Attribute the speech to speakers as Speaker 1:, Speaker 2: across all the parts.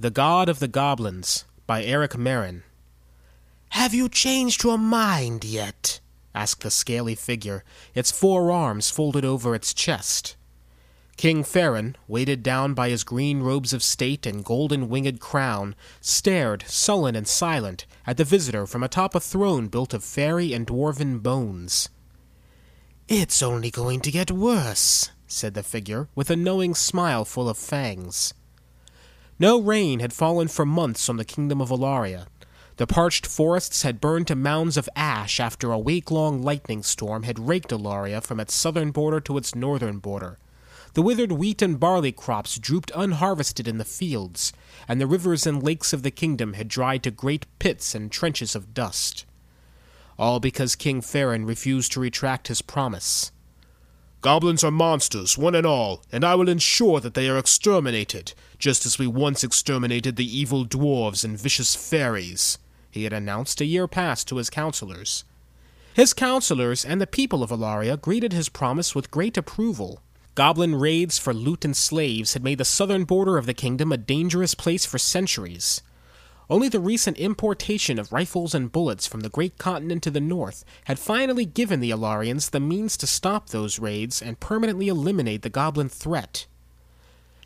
Speaker 1: The God of the Goblins by Eric Marin.
Speaker 2: Have you changed your mind yet?
Speaker 1: asked the scaly figure, its four arms folded over its chest. King Farron, weighted down by his green robes of state and golden winged crown, stared, sullen and silent, at the visitor from atop a throne built of fairy and dwarven bones.
Speaker 2: It's only going to get worse, said the figure,
Speaker 1: with a knowing smile full of fangs. No rain had fallen for months on the kingdom of Alaria. The parched forests had burned to mounds of ash after a week long lightning storm had raked Alaria from its southern border to its northern border. The withered wheat and barley crops drooped unharvested in the fields, and the rivers and lakes of the kingdom had dried to great pits and trenches of dust. All because King Farron refused to retract his promise.
Speaker 3: Goblins are monsters, one and all, and I will ensure that they are exterminated, just as we once exterminated the evil dwarves and vicious fairies, he had announced a year past to his counselors. His counselors and the people of Alaria greeted his promise with great approval. Goblin raids for loot and slaves had made the southern border of the kingdom a dangerous place for centuries. Only the recent importation of rifles and bullets from the great continent to the north had finally given the Alarians the means to stop those raids and permanently eliminate the goblin threat.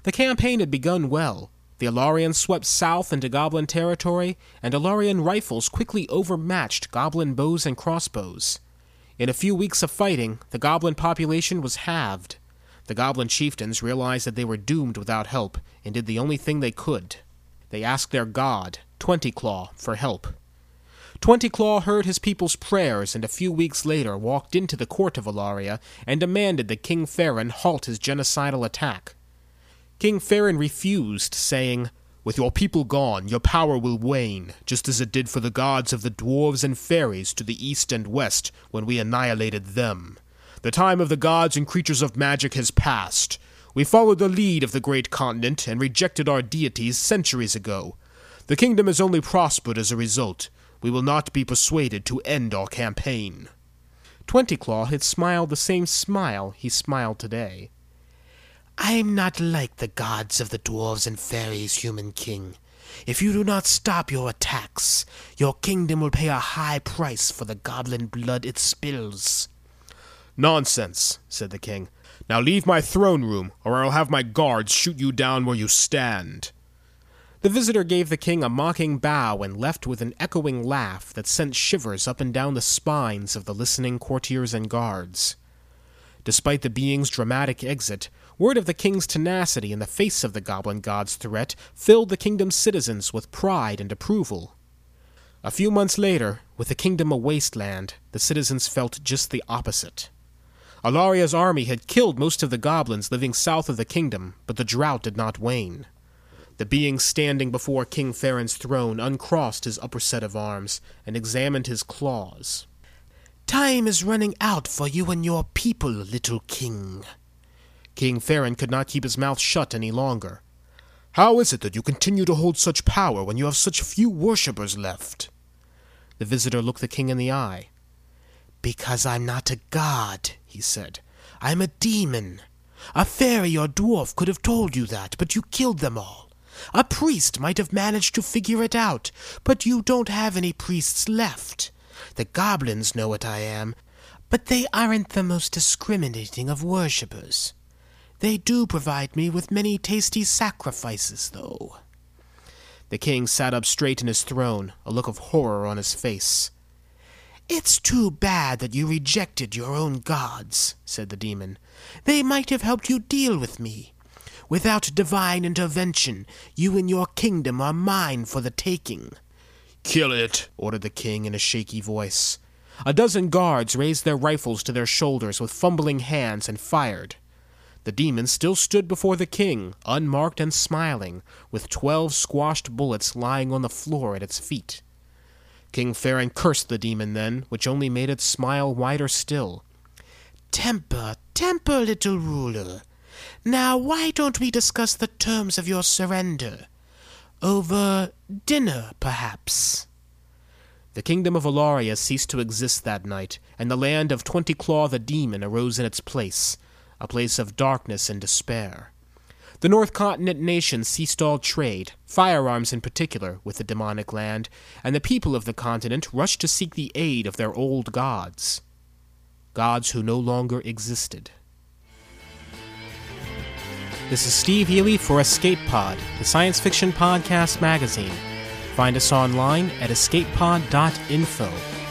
Speaker 3: The campaign had begun well. The Alarians swept south into goblin territory, and Alarian rifles quickly overmatched goblin bows and crossbows. In a few weeks of fighting, the goblin population was halved. The goblin chieftains realized that they were doomed without help and did the only thing they could. They asked their god, Twenty Claw, for help. Twenty Claw heard his people's prayers and a few weeks later walked into the court of Alaria and demanded that King Farron halt his genocidal attack. King Farron refused, saying, With your people gone, your power will wane, just as it did for the gods of the dwarves and fairies to the east and west when we annihilated them. The time of the gods and creatures of magic has passed. We followed the lead of the great continent and rejected our deities centuries ago. The kingdom has only prospered as a result. We will not be persuaded to end our campaign.
Speaker 1: Twenty Claw had smiled the same smile he smiled today.
Speaker 2: I'm not like the gods of the dwarves and fairies, human king. If you do not stop your attacks, your kingdom will pay a high price for the goblin blood it spills.
Speaker 3: Nonsense, said the king. Now leave my throne room, or I'll have my guards shoot you down where you stand.
Speaker 1: The visitor gave the king a mocking bow and left with an echoing laugh that sent shivers up and down the spines of the listening courtiers and guards. Despite the being's dramatic exit, word of the king's tenacity in the face of the goblin god's threat filled the kingdom's citizens with pride and approval. A few months later, with the kingdom a wasteland, the citizens felt just the opposite. Alaria's army had killed most of the goblins living south of the kingdom, but the drought did not wane. The being standing before King Farron's throne uncrossed his upper set of arms and examined his claws.
Speaker 2: Time is running out for you and your people, little king.
Speaker 1: King Farron could not keep his mouth shut any longer.
Speaker 3: How is it that you continue to hold such power when you have such few worshippers left?
Speaker 1: The visitor looked the king in the eye.
Speaker 2: Because I'm not a god, he said. I'm a demon. A fairy or dwarf could have told you that, but you killed them all. A priest might have managed to figure it out, but you don't have any priests left. The goblins know what I am, but they aren't the most discriminating of worshippers. They do provide me with many tasty sacrifices, though.
Speaker 1: The king sat up straight in his throne, a look of horror on his face.
Speaker 2: It's too bad that you rejected your own gods, said the demon. They might have helped you deal with me. Without divine intervention, you and your kingdom are mine for the taking.
Speaker 3: Kill it,
Speaker 1: ordered the king in a shaky voice. A dozen guards raised their rifles to their shoulders with fumbling hands and fired. The demon still stood before the king, unmarked and smiling, with twelve squashed bullets lying on the floor at its feet. King Farron cursed the demon then, which only made it smile wider still.
Speaker 2: Temper, temper, little ruler. Now, why don't we discuss the terms of your surrender? Over dinner, perhaps?
Speaker 1: The kingdom of Alaria ceased to exist that night, and the land of Twenty Claw the Demon arose in its place, a place of darkness and despair. The North Continent nations ceased all trade, firearms in particular, with the demonic land, and the people of the continent rushed to seek the aid of their old gods. Gods who no longer existed. This is Steve Healy for Escape Pod, the science fiction podcast magazine. Find us online at escapepod.info.